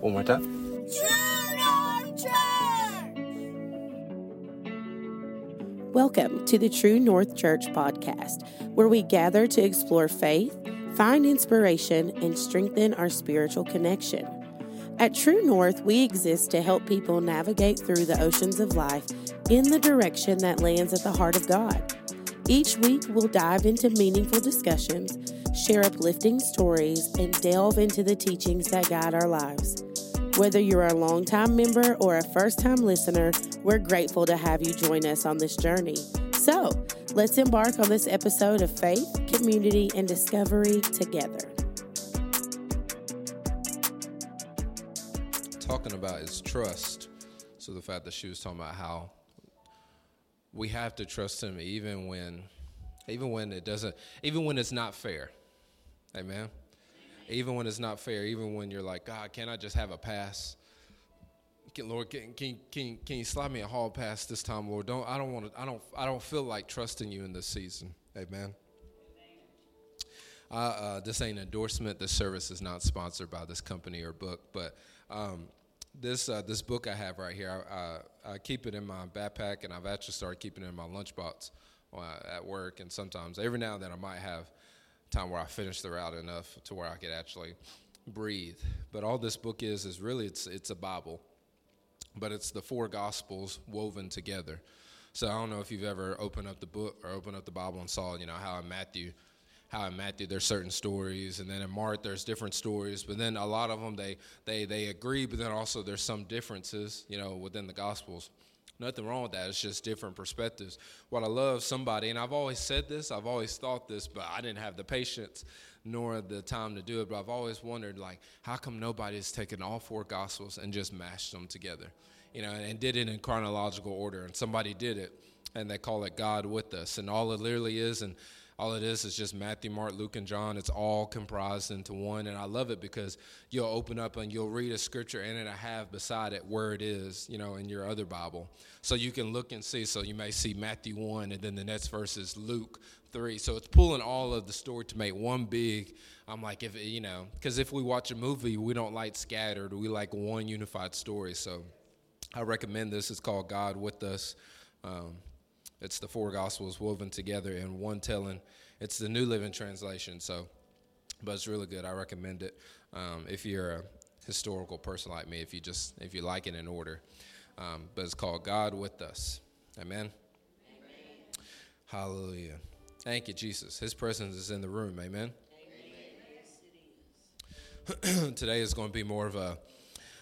One more time. Welcome to the True North Church podcast, where we gather to explore faith, find inspiration, and strengthen our spiritual connection. At True North, we exist to help people navigate through the oceans of life in the direction that lands at the heart of God. Each week, we'll dive into meaningful discussions, share uplifting stories, and delve into the teachings that guide our lives. Whether you're a longtime member or a first time listener, we're grateful to have you join us on this journey. So, let's embark on this episode of faith, community, and discovery together. Talking about is trust. So the fact that she was talking about how we have to trust him even when even when it doesn't even when it's not fair. Amen even when it's not fair, even when you're like, God, can I just have a pass? Can, Lord, can, can, can, can you slide me a hall pass this time, Lord? Don't I don't want to I don't I don't feel like trusting you in this season. Amen. Uh, uh, this ain't endorsement. This service is not sponsored by this company or book, but um, this uh, this book I have right here, I, I, keep it in my backpack, and I've actually started keeping it in my lunchbox uh, at work. And sometimes, every now and then, I might have time where I finished the route enough to where I could actually breathe. But all this book is is really it's it's a Bible, but it's the four Gospels woven together. So I don't know if you've ever opened up the book or opened up the Bible and saw you know how in Matthew. How in Matthew there's certain stories, and then in Mark there's different stories, but then a lot of them they they they agree, but then also there's some differences, you know, within the Gospels. Nothing wrong with that. It's just different perspectives. What I love somebody, and I've always said this, I've always thought this, but I didn't have the patience nor the time to do it. But I've always wondered, like, how come nobody's taken all four gospels and just mashed them together, you know, and did it in chronological order? And somebody did it, and they call it God with us. And all it literally is, and all it is is just Matthew, Mark, Luke, and John. It's all comprised into one. And I love it because you'll open up and you'll read a scripture and it'll have beside it where it is, you know, in your other Bible. So you can look and see. So you may see Matthew 1 and then the next verse is Luke 3. So it's pulling all of the story to make one big. I'm like, if, you know, because if we watch a movie, we don't like scattered. We like one unified story. So I recommend this. It's called God with Us. Um, it's the four gospels woven together in one telling. It's the New Living Translation, so, but it's really good. I recommend it um, if you're a historical person like me. If you just if you like it in order, um, but it's called God with Us. Amen. Amen. Hallelujah. Thank you, Jesus. His presence is in the room. Amen. Amen. Today is going to be more of a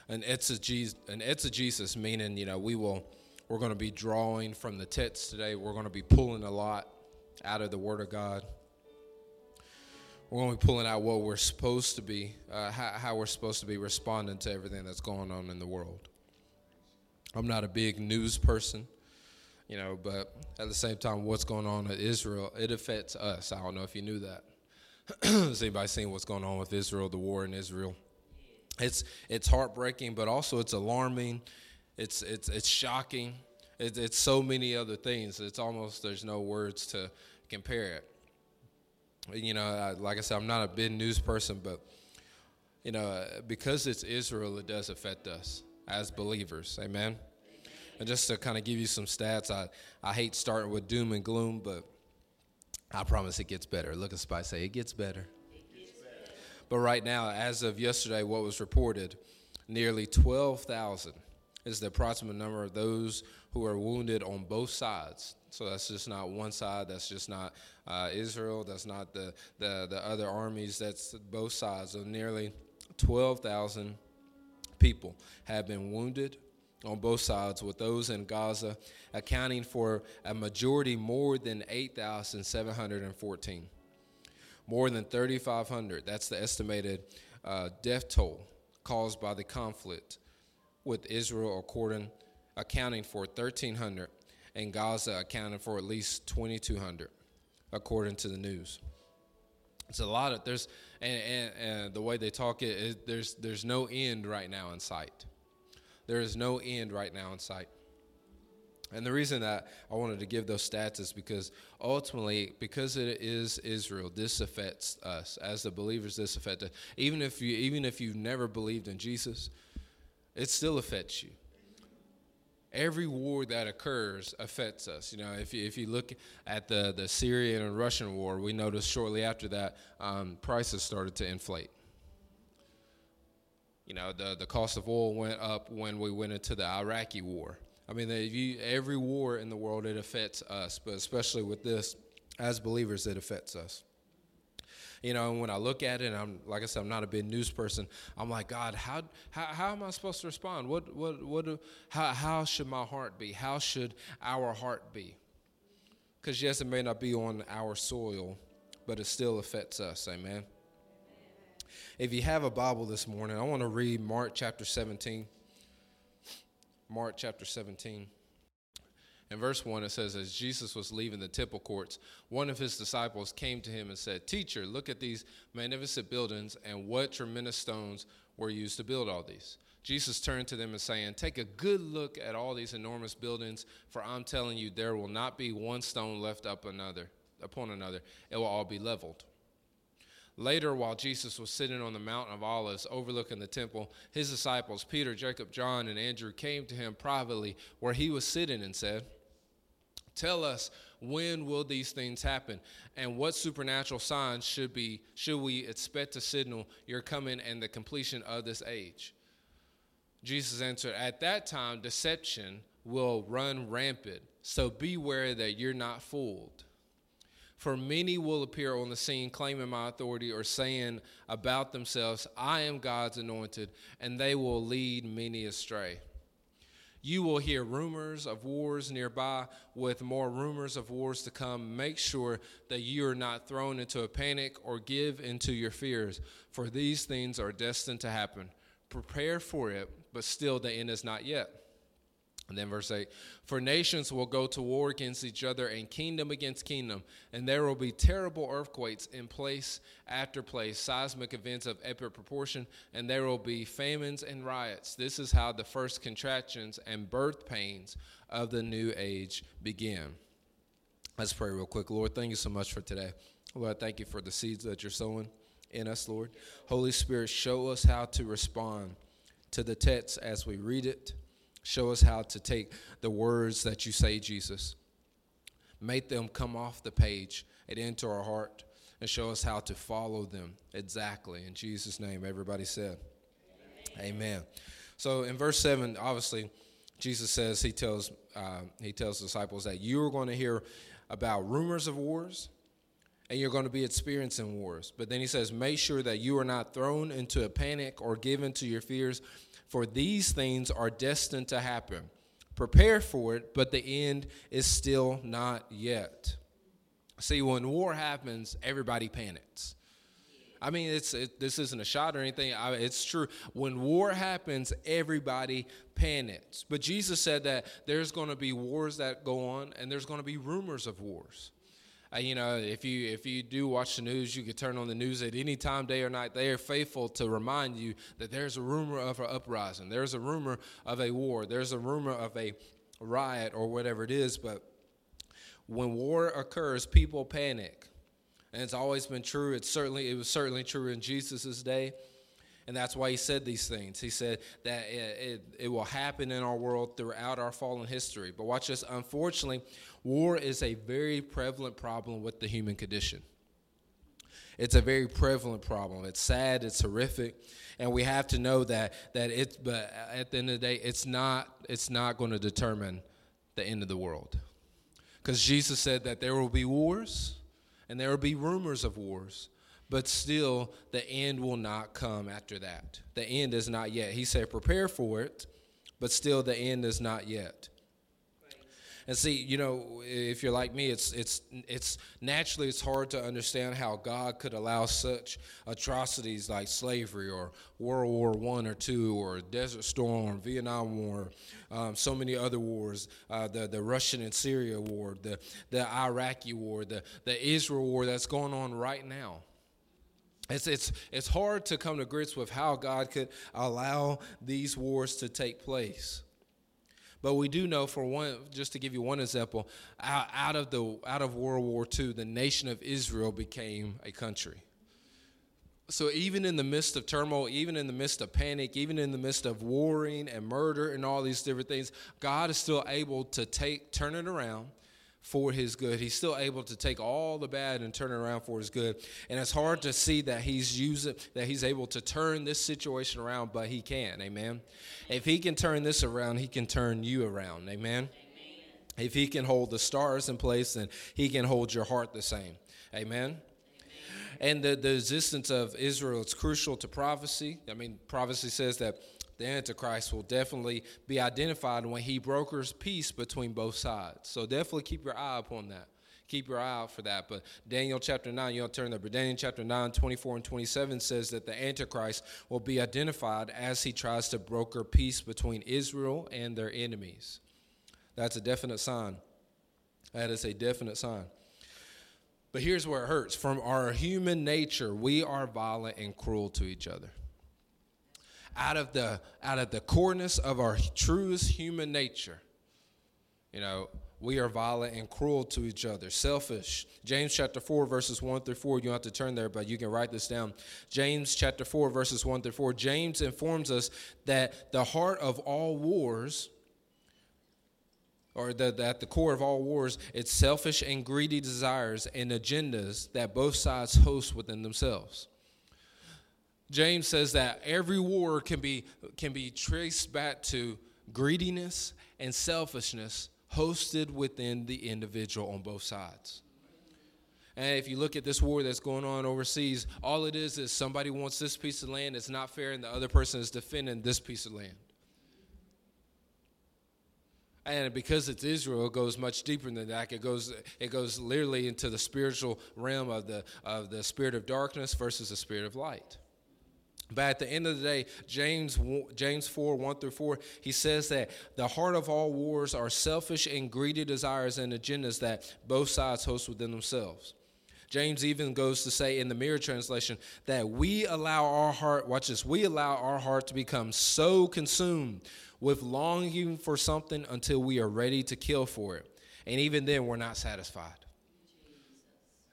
an exegesis, an exegesis, meaning you know we will we're going to be drawing from the text today. We're going to be pulling a lot out of the Word of God. We're going to be pulling out what we're supposed to be, uh, how, how we're supposed to be responding to everything that's going on in the world. I'm not a big news person, you know, but at the same time, what's going on in Israel, it affects us. I don't know if you knew that. Has anybody seen what's going on with Israel, the war in Israel? It's it's heartbreaking, but also it's alarming it's it's it's shocking. It, it's so many other things. It's almost there's no words to compare it. You know, I, like I said, I'm not a big news person, but you know, because it's Israel, it does affect us as believers. Amen. And just to kind of give you some stats, I, I hate starting with doom and gloom, but I promise it gets better. Look at somebody say. It gets better. But right now, as of yesterday, what was reported, nearly 12,000 is the approximate number of those who are wounded on both sides. So that's just not one side. That's just not uh, Israel. That's not the, the, the other armies. That's both sides. So nearly 12,000 people have been wounded on both sides, with those in Gaza accounting for a majority more than 8,714. More than 3,500. That's the estimated uh, death toll caused by the conflict with Israel according, accounting for 1,300 and Gaza accounting for at least 2,200, according to the news. It's a lot of there's and, and, and the way they talk it is there's there's no end right now in sight. There is no end right now in sight. And the reason that I wanted to give those stats is because ultimately, because it is Israel, this affects us as the believers. This affects us. Even if you, even if you've never believed in Jesus, it still affects you. Every war that occurs affects us. You know, if you, if you look at the, the Syrian and Russian war, we noticed shortly after that um, prices started to inflate. You know, the, the cost of oil went up when we went into the Iraqi war. I mean, you, every war in the world, it affects us, but especially with this, as believers, it affects us. You know, and when I look at it, I'm like I said, I'm not a big news person. I'm like, God, how how, how am I supposed to respond? What what what? Do, how how should my heart be? How should our heart be? Because yes, it may not be on our soil, but it still affects us. Amen. If you have a Bible this morning, I want to read Mark chapter 17. Mark chapter 17. In verse 1, it says, As Jesus was leaving the temple courts, one of his disciples came to him and said, Teacher, look at these magnificent buildings, and what tremendous stones were used to build all these. Jesus turned to them and saying, Take a good look at all these enormous buildings, for I'm telling you, there will not be one stone left up another upon another. It will all be leveled. Later, while Jesus was sitting on the mountain of Olives overlooking the temple, his disciples, Peter, Jacob, John, and Andrew, came to him privately where he was sitting and said, Tell us when will these things happen and what supernatural signs should be should we expect to signal your coming and the completion of this age? Jesus answered, At that time deception will run rampant, so beware that you're not fooled. For many will appear on the scene claiming my authority or saying about themselves, I am God's anointed, and they will lead many astray. You will hear rumors of wars nearby, with more rumors of wars to come. Make sure that you are not thrown into a panic or give into your fears, for these things are destined to happen. Prepare for it, but still the end is not yet. And then verse 8 For nations will go to war against each other, and kingdom against kingdom, and there will be terrible earthquakes in place after place, seismic events of epic proportion, and there will be famines and riots. This is how the first contractions and birth pains of the new age begin. Let's pray real quick. Lord, thank you so much for today. Lord, thank you for the seeds that you're sowing in us, Lord. Holy Spirit, show us how to respond to the text as we read it Show us how to take the words that you say, Jesus, make them come off the page and into our heart, and show us how to follow them exactly. In Jesus' name, everybody said, Amen. Amen. So in verse 7, obviously, Jesus says, He tells, uh, he tells disciples that you are going to hear about rumors of wars and you're going to be experiencing wars. But then he says, make sure that you are not thrown into a panic or given to your fears, for these things are destined to happen. Prepare for it, but the end is still not yet. See, when war happens, everybody panics. I mean, it's it, this isn't a shot or anything. I, it's true. When war happens, everybody panics. But Jesus said that there's going to be wars that go on, and there's going to be rumors of wars. Uh, you know, if you if you do watch the news, you can turn on the news at any time, day or night. They are faithful to remind you that there's a rumor of an uprising, there's a rumor of a war, there's a rumor of a riot or whatever it is. But when war occurs, people panic, and it's always been true. It's certainly it was certainly true in Jesus's day. And that's why he said these things. He said that it, it, it, will happen in our world throughout our fallen history. But watch this. Unfortunately, war is a very prevalent problem with the human condition. It's a very prevalent problem. It's sad. It's horrific, and we have to know that that it's. But at the end of the day, it's not. It's not going to determine the end of the world, because Jesus said that there will be wars, and there will be rumors of wars but still the end will not come after that. The end is not yet. He said, prepare for it, but still the end is not yet. And see, you know, if you're like me, it's it's it's naturally it's hard to understand how God could allow such atrocities like slavery or World War One or two or Desert Storm, Vietnam War, um, so many other wars, uh, the the Russian and Syria war, the the Iraqi war, the the Israel war that's going on right now. It's, it's, it's hard to come to grips with how God could allow these wars to take place. But we do know, for one, just to give you one example, out, of the out of World War II, the nation of Israel became a country. So even in the midst of turmoil, even in the midst of panic, even in the midst of warring and murder and all these different things, God is still able to take turn it around for his good. He's still able to take all the bad and turn it around for his good. And it's hard to see that he's using that he's able to turn this situation around, but he can. Amen. If he can turn this around, he can turn you around. Amen. If he can hold the stars in place, then he can hold your heart the same. Amen. And the, the existence of Israel is crucial to prophecy. I mean, prophecy says that the Antichrist will definitely be identified when he brokers peace between both sides. So definitely keep your eye upon that. Keep your eye out for that. But Daniel chapter 9, you don't turn there, but Daniel chapter 9, 24 and 27 says that the Antichrist will be identified as he tries to broker peace between Israel and their enemies. That's a definite sign. That is a definite sign. But here's where it hurts. From our human nature, we are violent and cruel to each other out of the out of the coreness of our truest human nature. You know, we are violent and cruel to each other, selfish. James chapter 4, verses 1 through 4. You don't have to turn there, but you can write this down. James chapter 4, verses 1 through 4. James informs us that the heart of all wars, or that at the core of all wars, it's selfish and greedy desires and agendas that both sides host within themselves. James says that every war can be, can be traced back to greediness and selfishness hosted within the individual on both sides. And if you look at this war that's going on overseas, all it is is somebody wants this piece of land, it's not fair, and the other person is defending this piece of land. And because it's Israel, it goes much deeper than that. It goes, it goes literally into the spiritual realm of the, of the spirit of darkness versus the spirit of light. But at the end of the day, James, James 4 1 through 4, he says that the heart of all wars are selfish and greedy desires and agendas that both sides host within themselves. James even goes to say in the Mirror translation that we allow our heart, watch this, we allow our heart to become so consumed with longing for something until we are ready to kill for it. And even then, we're not satisfied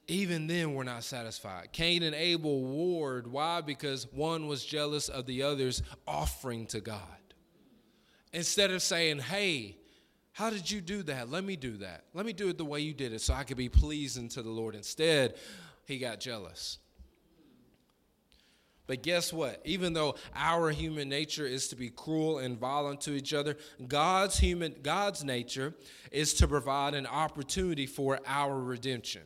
even then we're not satisfied. Cain and Abel warred. Why? Because one was jealous of the other's offering to God. Instead of saying, hey, how did you do that? Let me do that. Let me do it the way you did it so I could be pleasing to the Lord. Instead, he got jealous. But guess what? Even though our human nature is to be cruel and violent to each other, God's human God's nature is to provide an opportunity for our redemption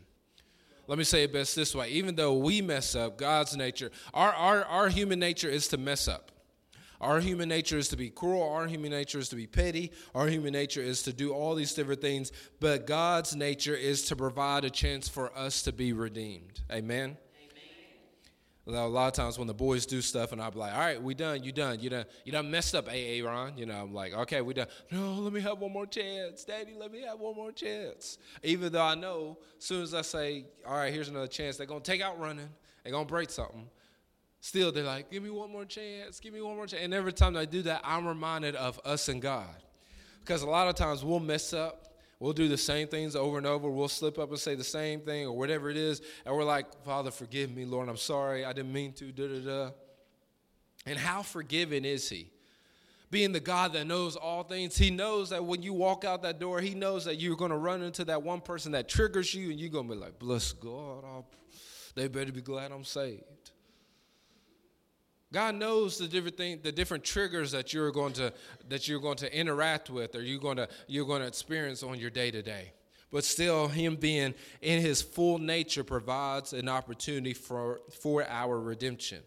let me say it best this way. Even though we mess up god's nature our, our, our human nature is to mess up. Our human nature is to be cruel. Our human nature is to be petty. Our human nature is to do all these different things. But god's nature is to provide a chance for us to be redeemed. Amen a lot of times when the boys do stuff and I'm like, all right, we done, you done, you done, you done messed up, AA Ron. You know, I'm like, okay, we done. No, let me have one more chance. Daddy, let me have one more chance. Even though I know as soon as I say, all right, here's another chance, they're gonna take out running, they're gonna break something. Still, they're like, give me one more chance, give me one more chance. And every time I do that, I'm reminded of us and God. Because a lot of times we'll mess up We'll do the same things over and over. We'll slip up and say the same thing or whatever it is. And we're like, Father, forgive me, Lord. I'm sorry. I didn't mean to. Da, da, da. And how forgiving is He? Being the God that knows all things, He knows that when you walk out that door, He knows that you're going to run into that one person that triggers you, and you're going to be like, Bless God. I'll, they better be glad I'm saved. God knows the different thing, the different triggers that you're going to that you're going to interact with or you're going to you're going to experience on your day to day. But still, Him being in His full nature provides an opportunity for for our redemption.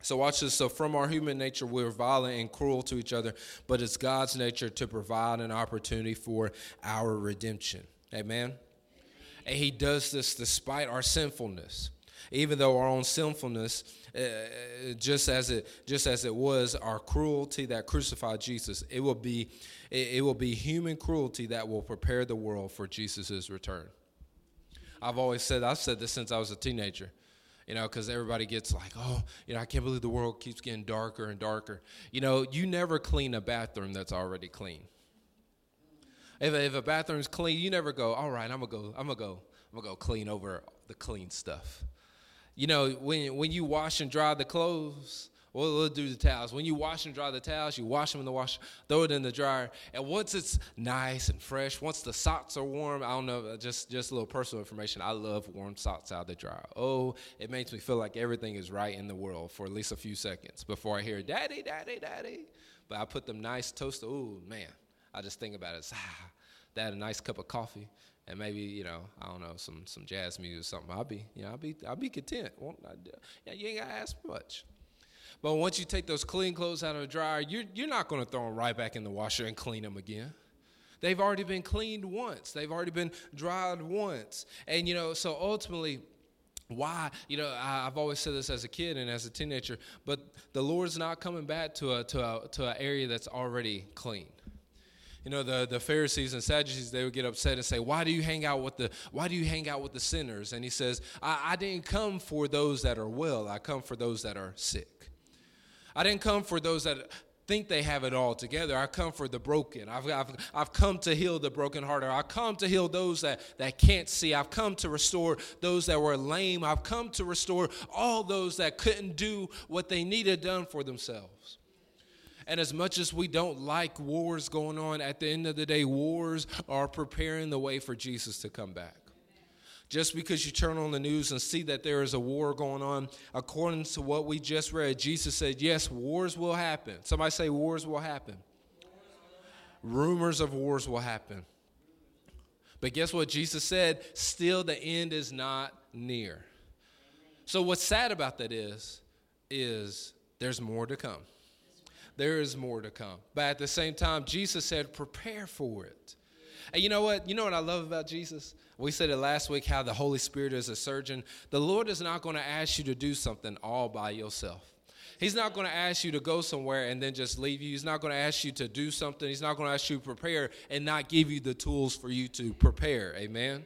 So watch this. So from our human nature, we're violent and cruel to each other, but it's God's nature to provide an opportunity for our redemption. Amen. And He does this despite our sinfulness even though our own sinfulness uh, just as it just as it was our cruelty that crucified Jesus it will be it, it will be human cruelty that will prepare the world for Jesus' return I've always said I've said this since I was a teenager you know, because everybody gets like, oh, you know, I can't believe the world keeps getting darker and darker. You know, you never clean a bathroom that's already clean. If, if a bathroom's clean, you never go, all right, I'm gonna go, I'm gonna go, I'm gonna go clean over the clean stuff. You know, when when you wash and dry the clothes, We'll, we'll, do the towels. When you wash and dry the towels, you wash them in the wash, throw it in the dryer, and once it's nice and fresh, once the socks are warm, I don't know, just just a little personal information. I love warm socks out of the dryer. Oh, it makes me feel like everything is right in the world for at least a few seconds before I hear "Daddy, Daddy, Daddy." But I put them nice toasted. Oh man, I just think about it. ah, that a nice cup of coffee and maybe you know I don't know some some jazz music or something. I'll be you know I'll be I'll be content. Yeah, you ain't gotta ask much. But once you take those clean clothes out of the dryer, you're, you're not to throw them right back in the washer and clean them again. They've already been cleaned once, they've already been dried once. And, you know, so ultimately, why you know I, have always said this as a kid and as a teenager but the lord's not coming back to a to a to an area that's already clean you know the, the pharisees and sadducees they would get upset and say why do you hang out with the why do you hang out with the sinners and he says I, I didn't come for those that are well i come for those that are sick I didn't come for those that think they have it all together. I come for the broken. I've, I've, I've come to heal the brokenhearted. I come to heal those that, that can't see. I've come to restore those that were lame. I've come to restore all those that couldn't do what they needed done for themselves. And as much as we don't like wars going on, at the end of the day, wars are preparing the way for Jesus to come back. Just because you turn on the news and see that there is a war going on, according to what we just read, Jesus said, Yes, wars will happen. Somebody say, Wars will happen. Rumors of wars will happen. But guess what? Jesus said, Still the end is not near. So what's sad about that is, is there's more to come. There is more to come. But at the same time, Jesus said, prepare for it. And you know what? You know what I love about Jesus? We said it last week how the Holy Spirit is a surgeon. The Lord is not going to ask you to do something all by yourself. He's not going to ask you to go somewhere and then just leave you. He's not going to ask you to do something. He's not going to ask you to prepare and not give you the tools for you to prepare. Amen.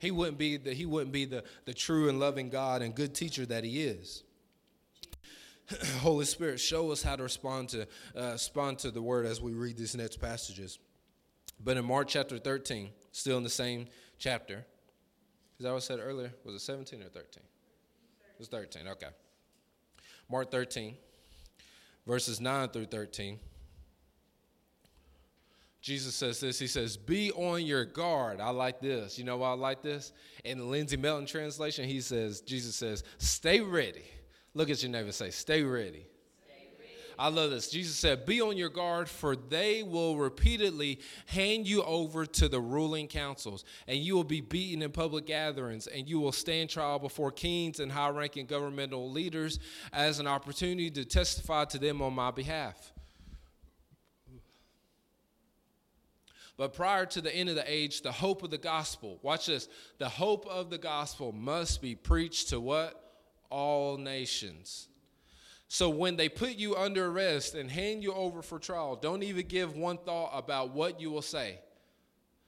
He wouldn't be the, he wouldn't be the, the true and loving God and good teacher that he is. Holy Spirit, show us how to respond to uh, respond to the word as we read these next passages. But in Mark chapter 13, still in the same chapter. What I said earlier? Was it 17 or 13? It was 13, okay. Mark 13, verses 9 through 13. Jesus says this. He says, Be on your guard. I like this. You know why I like this? In the Lindsay Melton translation, he says, Jesus says, Stay ready. Look at your neighbor say, Stay ready. I love this. Jesus said, Be on your guard, for they will repeatedly hand you over to the ruling councils, and you will be beaten in public gatherings, and you will stand trial before kings and high ranking governmental leaders as an opportunity to testify to them on my behalf. But prior to the end of the age, the hope of the gospel, watch this, the hope of the gospel must be preached to what? All nations. So when they put you under arrest and hand you over for trial, don't even give one thought about what you will say.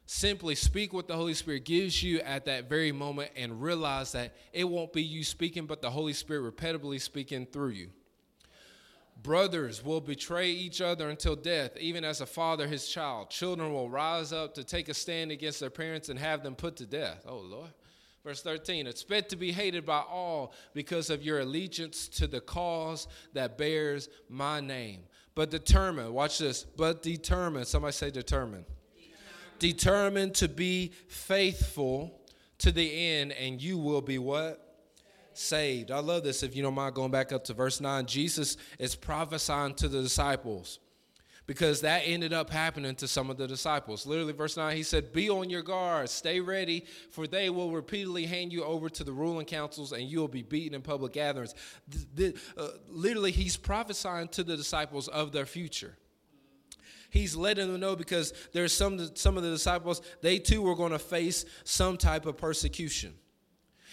Simply speak what the Holy Spirit gives you at that very moment and realize that it won't be you speaking, but the Holy Spirit repetitively speaking through you. Brothers will betray each other until death, even as a father his child. Children will rise up to take a stand against their parents and have them put to death. Oh, Lord. Verse 13, expect to be hated by all because of your allegiance to the cause that bears my name. But determine, watch this, but determine, somebody say determine. Determined, determine to be faithful to the end, and you will be what? Saved. I love this. If you don't mind going back up to verse 9, Jesus is prophesying to the disciples because that ended up happening to some of the disciples. Literally, verse 9, he said, Be on your guard, stay ready, for they will repeatedly hand you over to the ruling councils and you will be beaten in public gatherings. The, the, uh, literally, he's prophesying to the disciples of their future. He's letting them know because there's some, some of the disciples, they too were going to face some type of persecution.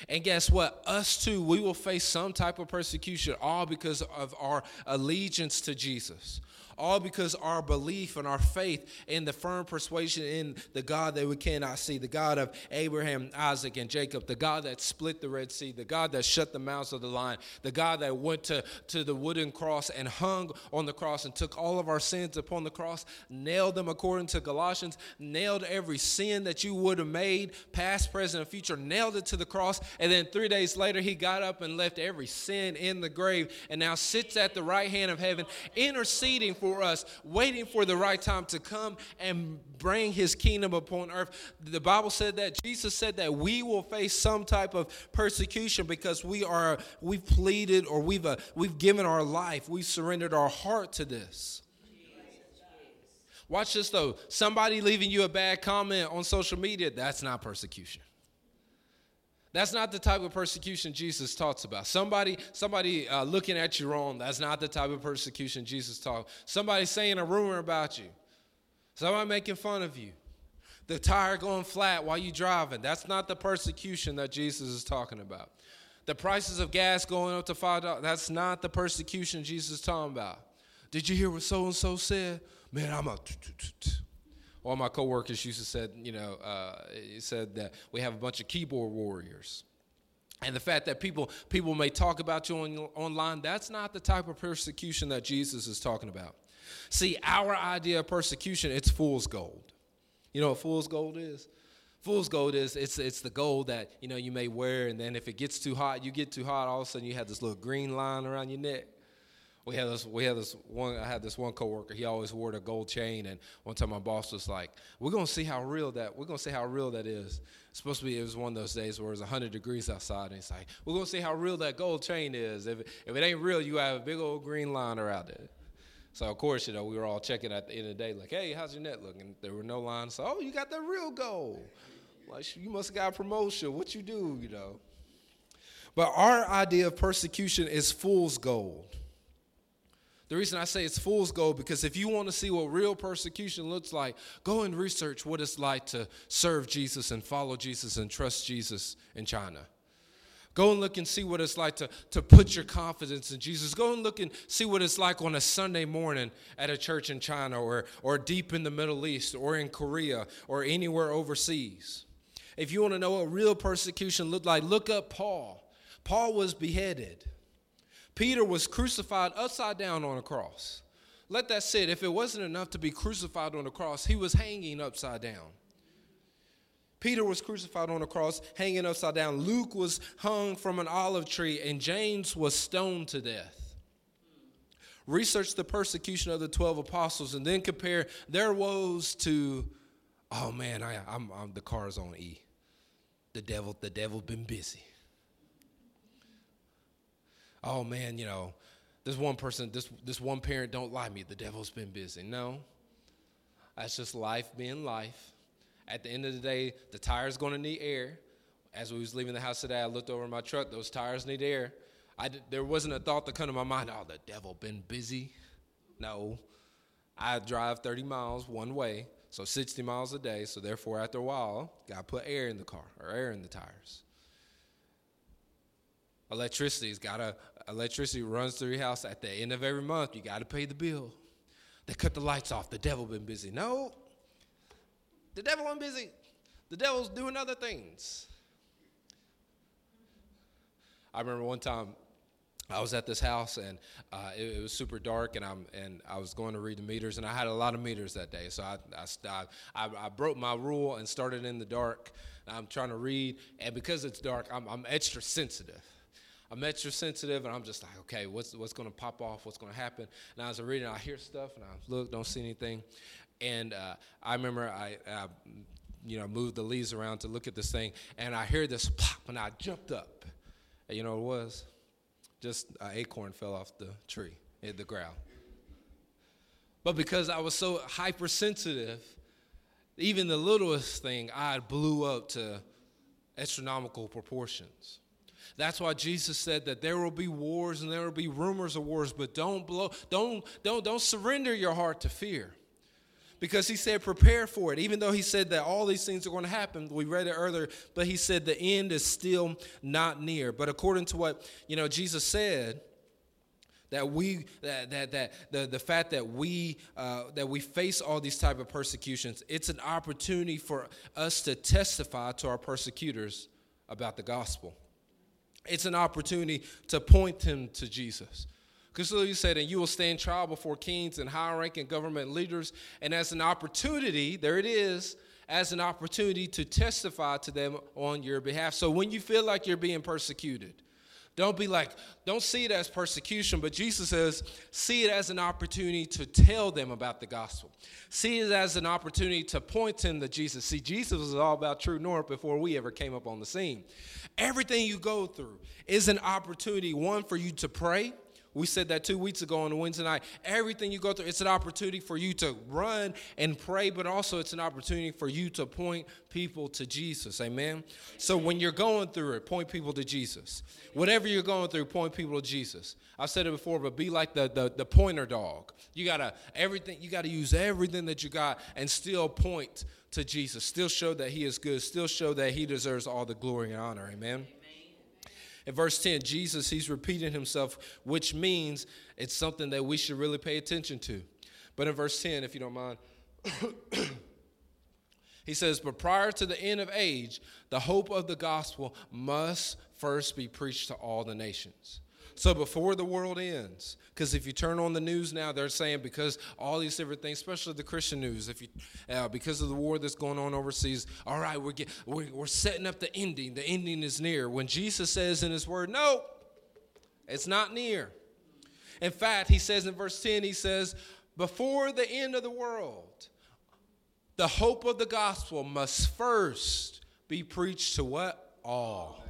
And guess what? Us too, we will face some type of persecution, all because of our allegiance to Jesus, all because our belief and our faith in the firm persuasion in the God that we cannot see, the God of Abraham, Isaac, and Jacob, the God that split the Red Sea, the God that shut the mouths of the lion, the God that went to, to the wooden cross and hung on the cross and took all of our sins upon the cross, nailed them according to Galatians, nailed every sin that you would have made, past, present, and future, nailed it to the cross, and then three days later he got up and left every sin in the grave and now sits at the right hand of heaven, interceding for us, waiting for the right time to come and bring his kingdom upon earth. The Bible said that Jesus said that we will face some type of persecution because we are we've pleaded or we've uh, we've given our life, we've surrendered our heart to this. Watch this though. Somebody leaving you a bad comment on social media, that's not persecution. That's not the type of persecution Jesus talks about. Somebody, somebody uh, looking at you wrong. That's not the type of persecution Jesus talks. Somebody saying a rumor about you. Somebody making fun of you. The tire going flat while you driving. That's not the persecution that Jesus is talking about. The prices of gas going up to five dollars. That's not the persecution Jesus is talking about. Did you hear what so and so said? Man, I'm a all my coworkers used to said, you know, uh, said that we have a bunch of keyboard warriors. And the fact that people people may talk about you on, online, that's not the type of persecution that Jesus is talking about. See, our idea of persecution, it's fool's gold. You know what fool's gold is? Fool's gold is it's it's the gold that you know you may wear, and then if it gets too hot, you get too hot, all of a sudden you have this little green line around your neck we had this we had this one I had this one coworker he always wore a gold chain and one time my boss was like we're gonna see how real that we're gonna see how real that is. It's supposed to be it was one of those days where it was 100 degrees outside and he's like we're gonna see how real that gold chain is. If, if it ain't real you have a big old green line around it so of course you know we were all checking at the end of the day like hey how's your net looking? There were no lines so oh you got that real gold. Like you must have got a promotion. What you do you know? But our idea of persecution is fool's gold the reason I say it's fool's gold because if you want to see what real persecution looks like, go and research what it's like to serve Jesus and follow Jesus and trust Jesus in China. Go and look and see what it's like to, to put your confidence in Jesus. Go and look and see what it's like on a Sunday morning at a church in China or, or deep in the Middle East or in Korea or anywhere overseas. If you want to know what real persecution looked like, look up Paul. Paul was beheaded. Peter was crucified upside down on a cross. Let that sit. If it wasn't enough to be crucified on a cross, he was hanging upside down. Peter was crucified on a cross, hanging upside down. Luke was hung from an olive tree, and James was stoned to death. Research the persecution of the 12 apostles and then compare their woes to, oh man, I, I'm the car's on E. The devil, the devil been busy oh man, you know, this one person, this this one parent don't like me. The devil's been busy. No. That's just life being life. At the end of the day, the tire's to need air. As we was leaving the house today, I looked over my truck. Those tires need air. I there wasn't a thought to come to my mind. Oh, the devil been busy. No, I drive 30 miles one way, so 60 miles a day. So therefore, after a while, got to put air in the car or air in the tires. Electricity's got to electricity runs through your house at the end of every month. You got to pay the bill. They cut the lights off. The devil been busy. No, the devil ain't busy. The devil's doing other things. I remember one time I was at this house and uh, it, it, was super dark and I'm and I was going to read the meters and I had a lot of meters that day so I I, I, I broke my rule and started in the dark. I'm trying to read and because it's dark I'm, I'm extra sensitive. I'm extra sensitive, and I'm just like, okay, what's what's to pop off? What's to happen? And as I'm reading, I hear stuff, and I look, don't see anything. And uh, I remember I, I, you know, moved the leaves around to look at this thing, and I hear this pop, and I jumped up. And you know what it was? Just an acorn fell off the tree, hit the ground. But because I was so hypersensitive, even the littlest thing I blew up to astronomical proportions. That's why Jesus said that there will be wars and there will be rumors of wars, but don't blow, don't, don't, don't surrender your heart to fear. Because he said, prepare for it. Even though he said that all these things are going to happen, we read it earlier, but he said the end is still not near. But according to what you know, Jesus said, that we that that, that the, the fact that we uh, that we face all these type of persecutions, it's an opportunity for us to testify to our persecutors about the gospel. It's an opportunity to point them to Jesus. Because he said, and you will stand trial before kings and high ranking government leaders. And as an opportunity, there it is, as an opportunity to testify to them on your behalf. So when you feel like you're being persecuted, don't be like, don't see it as persecution, but Jesus says, see it as an opportunity to tell them about the gospel. See it as an opportunity to point them to Jesus. See, Jesus was all about True North before we ever came up on the scene. Everything you go through is an opportunity, one, for you to pray we said that two weeks ago on the Wednesday night. Everything you go through, it's an opportunity for you to run and pray, but also it's an opportunity for you to point people to Jesus. Amen. So when you're going through it, point people to Jesus. Whatever you're going through, point people to Jesus. I've said it before, but be like the, the, the pointer dog. You gotta everything, you gotta use everything that you got and still point to Jesus. Still show that He is good, still show that He deserves all the glory and honor. Amen. In verse 10, Jesus, he's repeating himself, which means it's something that we should really pay attention to. But in verse 10, if you don't mind, he says, But prior to the end of age, the hope of the gospel must first be preached to all the nations. So before the world ends, because if you turn on the news now, they're saying because all these different things, especially the Christian news, if you uh, because of the war that's going on overseas, all right, we're, get, we're we're setting up the ending. The ending is near. When Jesus says in His Word, no, it's not near. In fact, He says in verse ten, He says, before the end of the world, the hope of the gospel must first be preached to what all,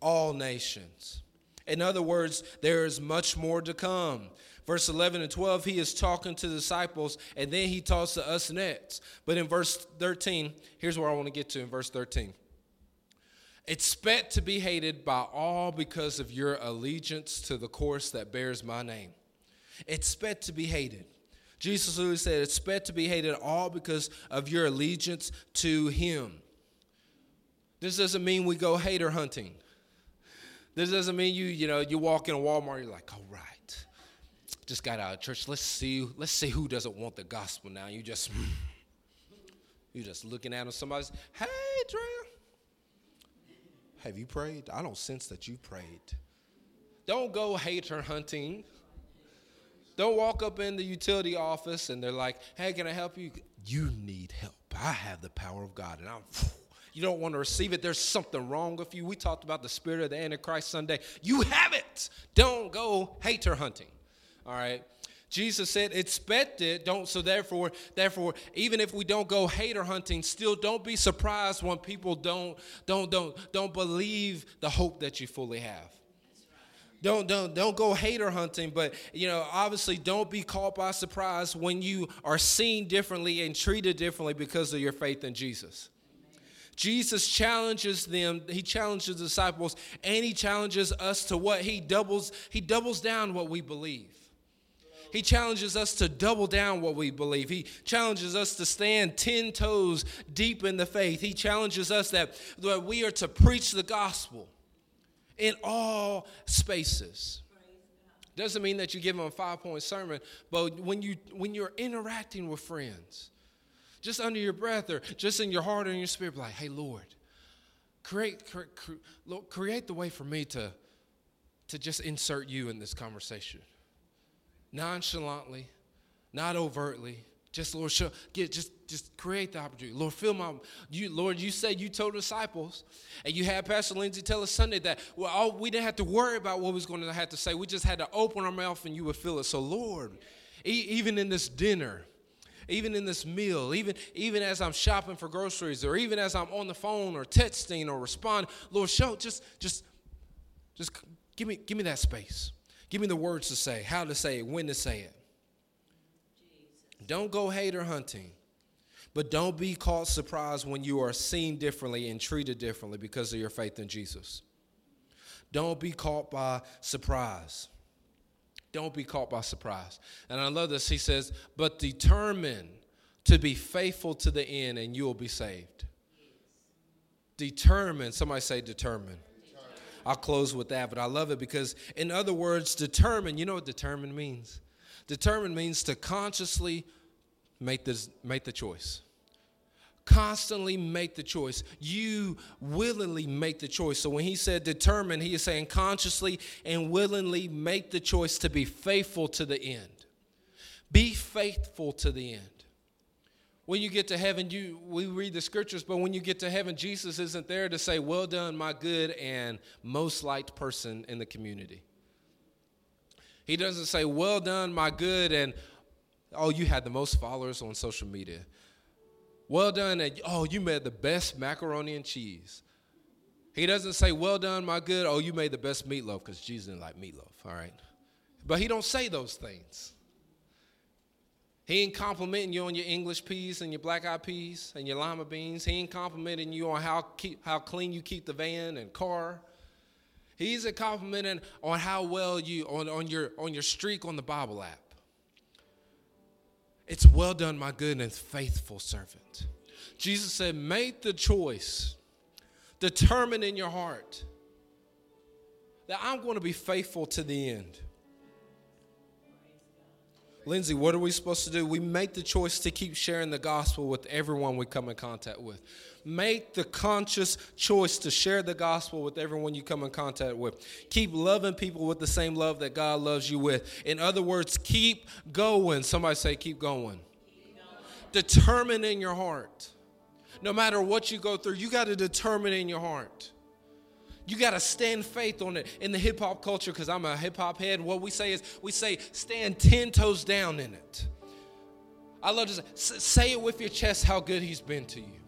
all nations. In other words, there is much more to come. Verse 11 and 12, he is talking to the disciples, and then he talks to us next. But in verse 13, here's where I want to get to in verse 13. Expect to be hated by all because of your allegiance to the course that bears my name. Expect to be hated. Jesus literally said, expect to be hated all because of your allegiance to him. This doesn't mean we go hater hunting. This doesn't mean you, you know, you walk in Walmart, you're like, all right, just got out of church. Let's see, let's see who doesn't want the gospel now. You just, you just looking at them. Somebody's, hey, Drea, have you prayed? I don't sense that you prayed. Don't go hater hunting. Don't walk up in the utility office and they're like, hey, can I help you? You need help. I have the power of God. And I'm, you don't want to receive it, there's something wrong with you. We talked about the spirit of the Antichrist Sunday. You have it. Don't go hater hunting. All right. Jesus said, expect it. Don't so therefore, therefore, even if we don't go hater hunting, still don't be surprised when people don't don't don't don't believe the hope that you fully have. Don't don't don't go hater hunting, but you know, obviously don't be caught by surprise when you are seen differently and treated differently because of your faith in Jesus. Jesus challenges them, he challenges the disciples, and he challenges us to what he doubles, he doubles down what we believe. He challenges us to double down what we believe. He challenges us to stand 10 toes deep in the faith. He challenges us that, that we are to preach the gospel in all spaces. Doesn't mean that you give them a five point sermon, but when, you, when you're interacting with friends, just under your breath or just in your heart or in your spirit, like, hey, Lord, create, create, create the way for me to, to just insert you in this conversation. Nonchalantly, not overtly, just Lord, show, get just just create the opportunity. Lord, fill my you, Lord. You said you told disciples, and you had Pastor Lindsay tell us Sunday that well, all, we didn't have to worry about what we was going to have to say. We just had to open our mouth, and you would fill it. So, Lord, e- even in this dinner, even in this meal, even, even as I'm shopping for groceries, or even as I'm on the phone or texting or responding, Lord, show just just just give me give me that space. Give me the words to say, how to say it, when to say it. Jesus. Don't go hater hunting. But don't be caught surprised when you are seen differently and treated differently because of your faith in Jesus. Don't be caught by surprise. Don't be caught by surprise. And I love this. He says, but determine to be faithful to the end and you will be saved. Determine, somebody say determine. determine. I'll close with that, but I love it because, in other words, determine, you know what determine means? Determine means to consciously make, this, make the choice. Constantly make the choice. You willingly make the choice. So when he said determine, he is saying consciously and willingly make the choice to be faithful to the end. Be faithful to the end. When you get to heaven, you we read the scriptures, but when you get to heaven, Jesus isn't there to say, "Well done, my good and most liked person in the community." He doesn't say, "Well done, my good and oh, you had the most followers on social media." Well done, oh, you made the best macaroni and cheese. He doesn't say, "Well done, my good." Oh, you made the best meatloaf because Jesus didn't like meatloaf. All right, but he don't say those things. He ain't complimenting you on your English peas and your black eyed peas and your lima beans. He ain't complimenting you on how, keep, how clean you keep the van and car. He's a complimenting on how well you on, on your on your streak on the Bible app. It's well done, my good and faithful servant. Jesus said, make the choice, determine in your heart that I'm going to be faithful to the end. Lindsay, what are we supposed to do? We make the choice to keep sharing the gospel with everyone we come in contact with. Make the conscious choice to share the gospel with everyone you come in contact with. Keep loving people with the same love that God loves you with. In other words, keep going. Somebody say, keep going. Going. Determine in your heart. No matter what you go through, you got to determine in your heart. You got to stand faith on it. In the hip hop culture, because I'm a hip hop head, what we say is we say stand 10 toes down in it. I love to say, say it with your chest how good he's been to you.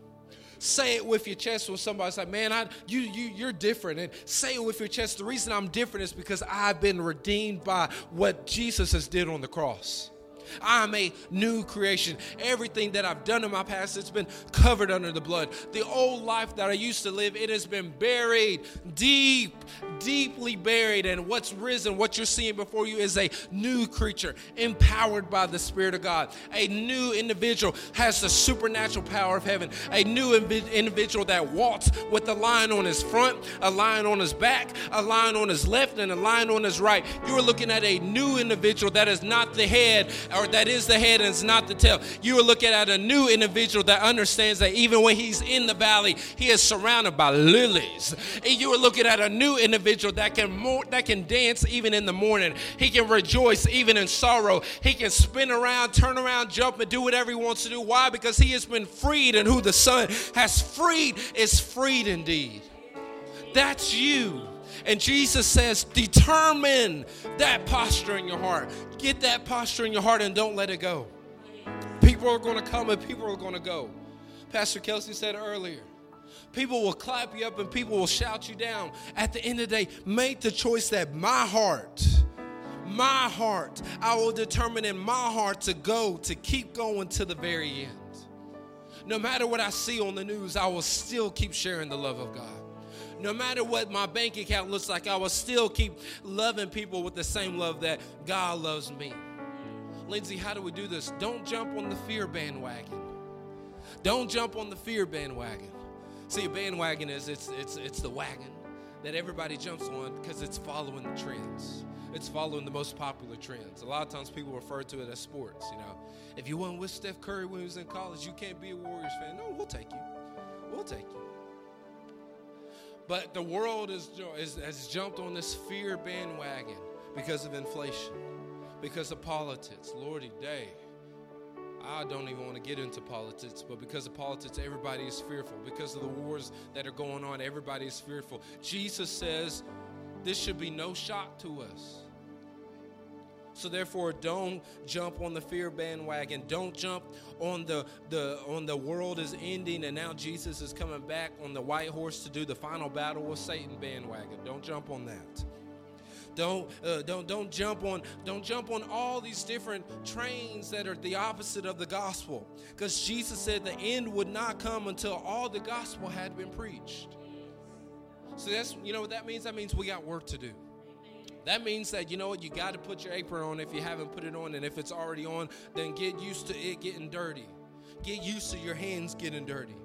Say it with your chest when somebody's like, man, I, you, you, you're different. And say it with your chest. The reason I'm different is because I've been redeemed by what Jesus has did on the cross. I'm a new creation. Everything that I've done in my past, it's been covered under the blood. The old life that I used to live, it has been buried, deep, deeply buried. And what's risen, what you're seeing before you is a new creature, empowered by the Spirit of God. A new individual has the supernatural power of heaven. A new individual that walks with a lion on his front, a lion on his back, a lion on his left, and a lion on his right. You are looking at a new individual that is not the head or that is the head and is not the tail. You are looking at a new individual that understands that even when he's in the valley, he is surrounded by lilies. And you are looking at a new individual that can more, that can dance even in the mourning. He can rejoice even in sorrow. He can spin around, turn around, jump, and do whatever he wants to do. Why? Because he has been freed, and who the Son has freed is freed indeed. That's you. And Jesus says, determine that posture in your heart. Get that posture in your heart and don't let it go. People are going to come and people are going to go. Pastor Kelsey said earlier. People will clap you up and people will shout you down. At the end of the day, make the choice that my heart, my heart, I will determine in my heart to go, to keep going to the very end. No matter what I see on the news, I will still keep sharing the love of God no matter what my bank account looks like, I will still keep loving people with the same love that God loves me. Lindsay, how do we do this? Don't jump on the fear bandwagon. Don't jump on the fear bandwagon. See, a bandwagon is it's it's it's the wagon that everybody jumps on because it's following the trends. It's following the most popular trends. A lot of times people refer to it as sports, you know. If you weren't with Steph Curry when he was in college, you can't be a Warriors fan. No, we'll take you. We'll take you. But the world is, is, has jumped on this fear bandwagon because of inflation, because of politics. Lordy day. I don't even want to get into politics, but because of politics, everybody is fearful. Because of the wars that are going on, everybody is fearful. Jesus says this should be no shock to us. So therefore, don't jump on the fear bandwagon. Don't jump on the, the on the world is ending and now Jesus is coming back on the white horse to do the final battle with Satan bandwagon. Don't jump on that. Don't uh, don't don't jump on don't jump on all these different trains that are the opposite of the gospel. Because Jesus said the end would not come until all the gospel had been preached. So that's you know what that means? That means we got work to do. That means that, you know what, you got to put your apron on if you haven't put it on. And if it's already on, then get used to it getting dirty. Get used to your hands getting dirty.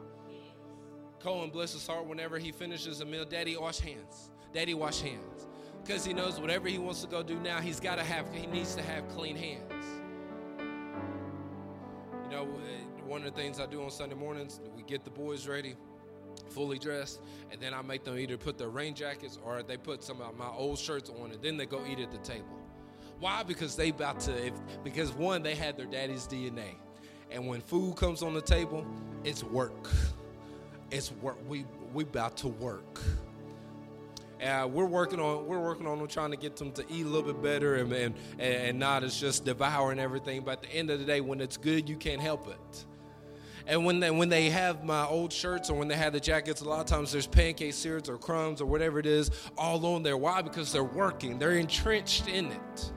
Cohen bless his heart whenever he finishes a meal. Daddy, wash hands. Daddy, wash hands. Because he knows whatever he wants to go do now, he's got to have, he needs to have clean hands. You know, one of the things I do on Sunday mornings, we get the boys ready, fully dressed, and then I make them either put their rain jackets or they put some of my old shirts on, and then they go eat at the table. Why? Because they about to, if, because one, they had their daddy's DNA. And when food comes on the table, it's work. It's work. We we about to work. Uh, we're working on we're working on them trying to get them to eat a little bit better and, and and not as just devouring everything. But at the end of the day, when it's good, you can't help it. And when they when they have my old shirts or when they have the jackets, a lot of times there's pancake syrup or crumbs or whatever it is all on there. Why? Because they're working. They're entrenched in it.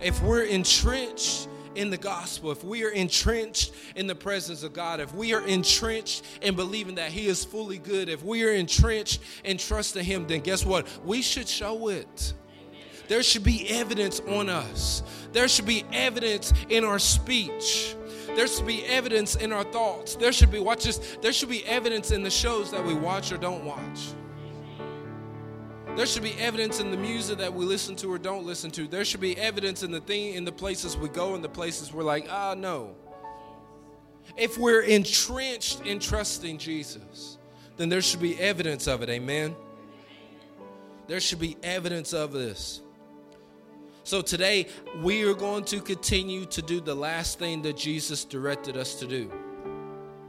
If we're entrenched in the gospel, if we are entrenched in the presence of God, if we are entrenched in believing that He is fully good, if we are entrenched in trusting Him, then guess what? We should show it. There should be evidence on us. There should be evidence in our speech. There should be evidence in our thoughts. There should be watch this. There should be evidence in the shows that we watch or don't watch. There should be evidence in the music that we listen to or don't listen to. There should be evidence in the thing in the places we go and the places we're like, ah, no. If we're entrenched in trusting Jesus, then there should be evidence of it. Amen. There should be evidence of this. So today, we are going to continue to do the last thing that Jesus directed us to do.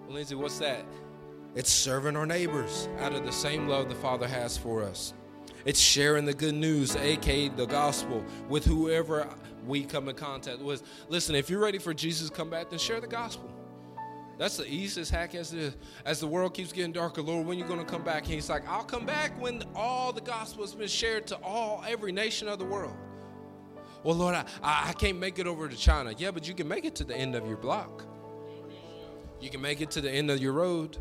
Lindsay, what's that? It's serving our neighbors out of the same love the Father has for us. It's sharing the good news, aka the gospel, with whoever we come in contact with. Listen, if you're ready for Jesus to come back, then share the gospel. That's the easiest hack as the as the world keeps getting darker. Lord, when you going to come back? And he's like, I'll come back when all the gospel has been shared to all every nation of the world. Well, Lord, I, I can't make it over to China. Yeah, but you can make it to the end of your block. You can make it to the end of your road.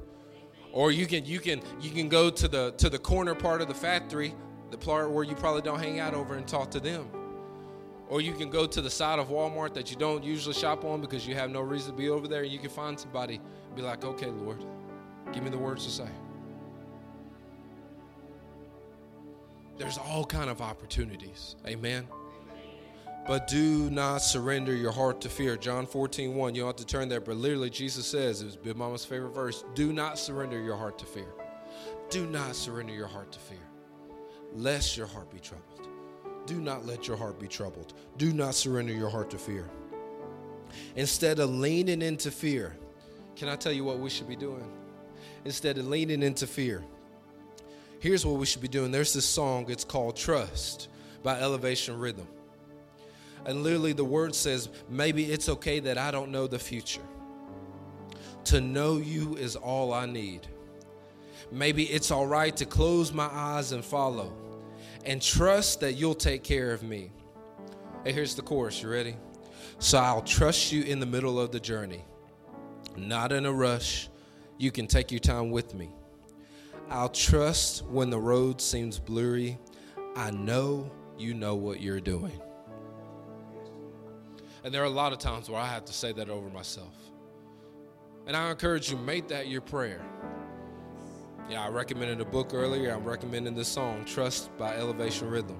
Or you can you can you can go to the to the corner part of the factory the part where you probably don't hang out over and talk to them. Or you can go to the side of Walmart that you don't usually shop on because you have no reason to be over there and you can find somebody be like, okay, Lord, give me the words to say. There's all kind of opportunities. Amen. But do not surrender your heart to fear. John 14, 1. You don't have to turn there, but literally Jesus says, it was Big Mama's favorite verse, do not surrender your heart to fear. Do not surrender your heart to fear lest your heart be troubled. Do not let your heart be troubled. Do not surrender your heart to fear. Instead of leaning into fear, can I tell you what we should be doing? Instead of leaning into fear, here's what we should be doing. There's this song, it's called Trust by Elevation Rhythm. And literally, the word says, Maybe it's okay that I don't know the future. To know you is all I need. Maybe it's all right to close my eyes and follow and trust that you'll take care of me. Hey, here's the chorus. You ready? So I'll trust you in the middle of the journey, not in a rush. You can take your time with me. I'll trust when the road seems blurry. I know you know what you're doing. And there are a lot of times where I have to say that over myself. And I encourage you, make that your prayer. Yeah, I recommended a book earlier. I'm recommending this song, Trust by Elevation Rhythm.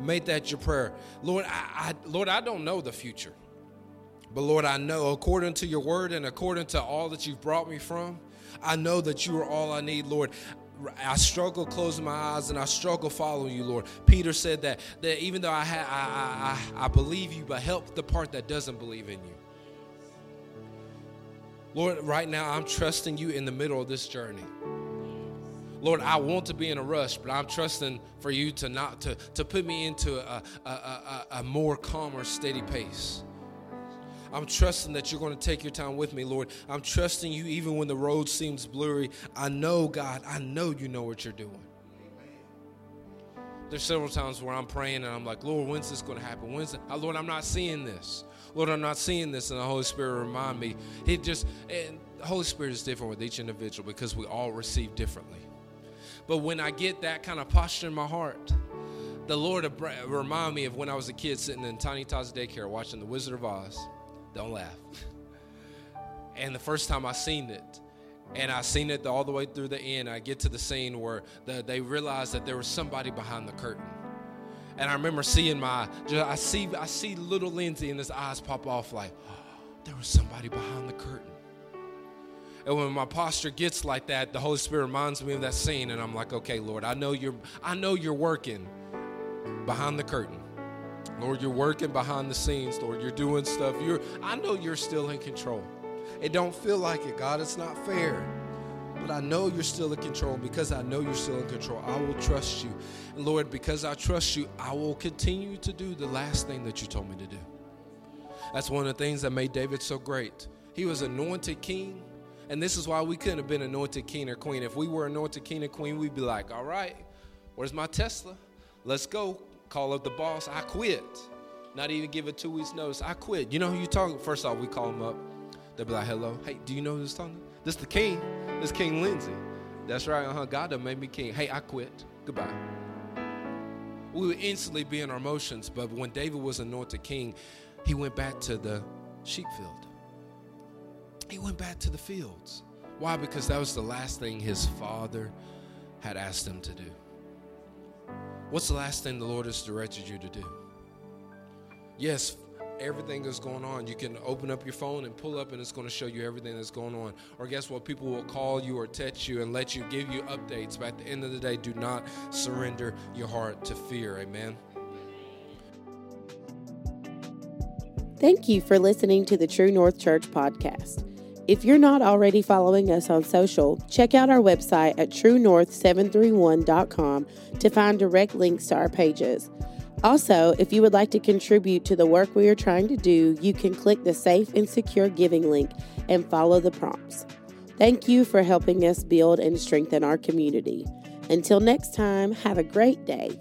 Make that your prayer. Lord, I, I, Lord, I don't know the future. But Lord, I know according to your word and according to all that you've brought me from, I know that you are all I need, Lord. I struggle closing my eyes and I struggle following you, Lord. Peter said that that even though I, ha- I, I, I believe you, but help the part that doesn't believe in you. Lord, right now I'm trusting you in the middle of this journey. Lord, I want to be in a rush, but I'm trusting for you to not to, to put me into a, a, a, a more calmer, steady pace. I'm trusting that you're going to take your time with me, Lord. I'm trusting you even when the road seems blurry. I know, God, I know you know what you're doing. There's several times where I'm praying and I'm like, Lord, when's this going to happen? When's? Oh, Lord, I'm not seeing this. Lord, I'm not seeing this. And the Holy Spirit remind me. He just, and the Holy Spirit is different with each individual because we all receive differently. But when I get that kind of posture in my heart, the Lord remind me of when I was a kid sitting in Tiny Tots daycare watching The Wizard of Oz. Don't laugh. And the first time I seen it, And I seen it all the way through the end. I get to the scene where the, they realized that there was somebody behind the curtain. And I remember seeing my, I see, I see little Lindsay and his eyes pop off like, oh, there was somebody behind the curtain. And when my posture gets like that, the Holy Spirit reminds me of that scene, and I'm like, okay, Lord, I know you're, I know you're working behind the curtain. Lord, you're working behind the scenes. Lord, you're doing stuff. You're, I know you're still in control. It don't feel like it, God. It's not fair. But I know you're still in control. Because I know you're still in control, I will trust you. And Lord, because I trust you, I will continue to do the last thing that you told me to do. That's one of the things that made David so great. He was anointed king. And this is why we couldn't have been anointed king or queen. If we were anointed king or queen, we'd be like, all right, where's my Tesla? Let's go. Call up the boss. I quit. Not even give a two weeks notice. I quit. You know who you talking? First off, we call him up. They'll be like, hello. Hey, do you know who's talking? This the king. This King Lindsay. That's right. Uh-huh. God done made me king. Hey, I quit. Goodbye. We would instantly be in our emotions, but when David was anointed king, he went back to the sheep field. He went back to the fields. Why? Because that was the last thing his father had asked him to do. What's the last thing the Lord has directed you to do? Yes, everything that's going on. You can open up your phone and pull up, and it's going to show you everything that's going on. Or guess what? People will call you or text you and let you give you updates. But at the end of the day, do not surrender your heart to fear. Amen. Thank you for listening to the True North Church podcast. If you're not already following us on social, check out our website at truenorth731.com to find direct links to our pages. Also, if you would like to contribute to the work we are trying to do, you can click the safe and secure giving link and follow the prompts. Thank you for helping us build and strengthen our community. Until next time, have a great day.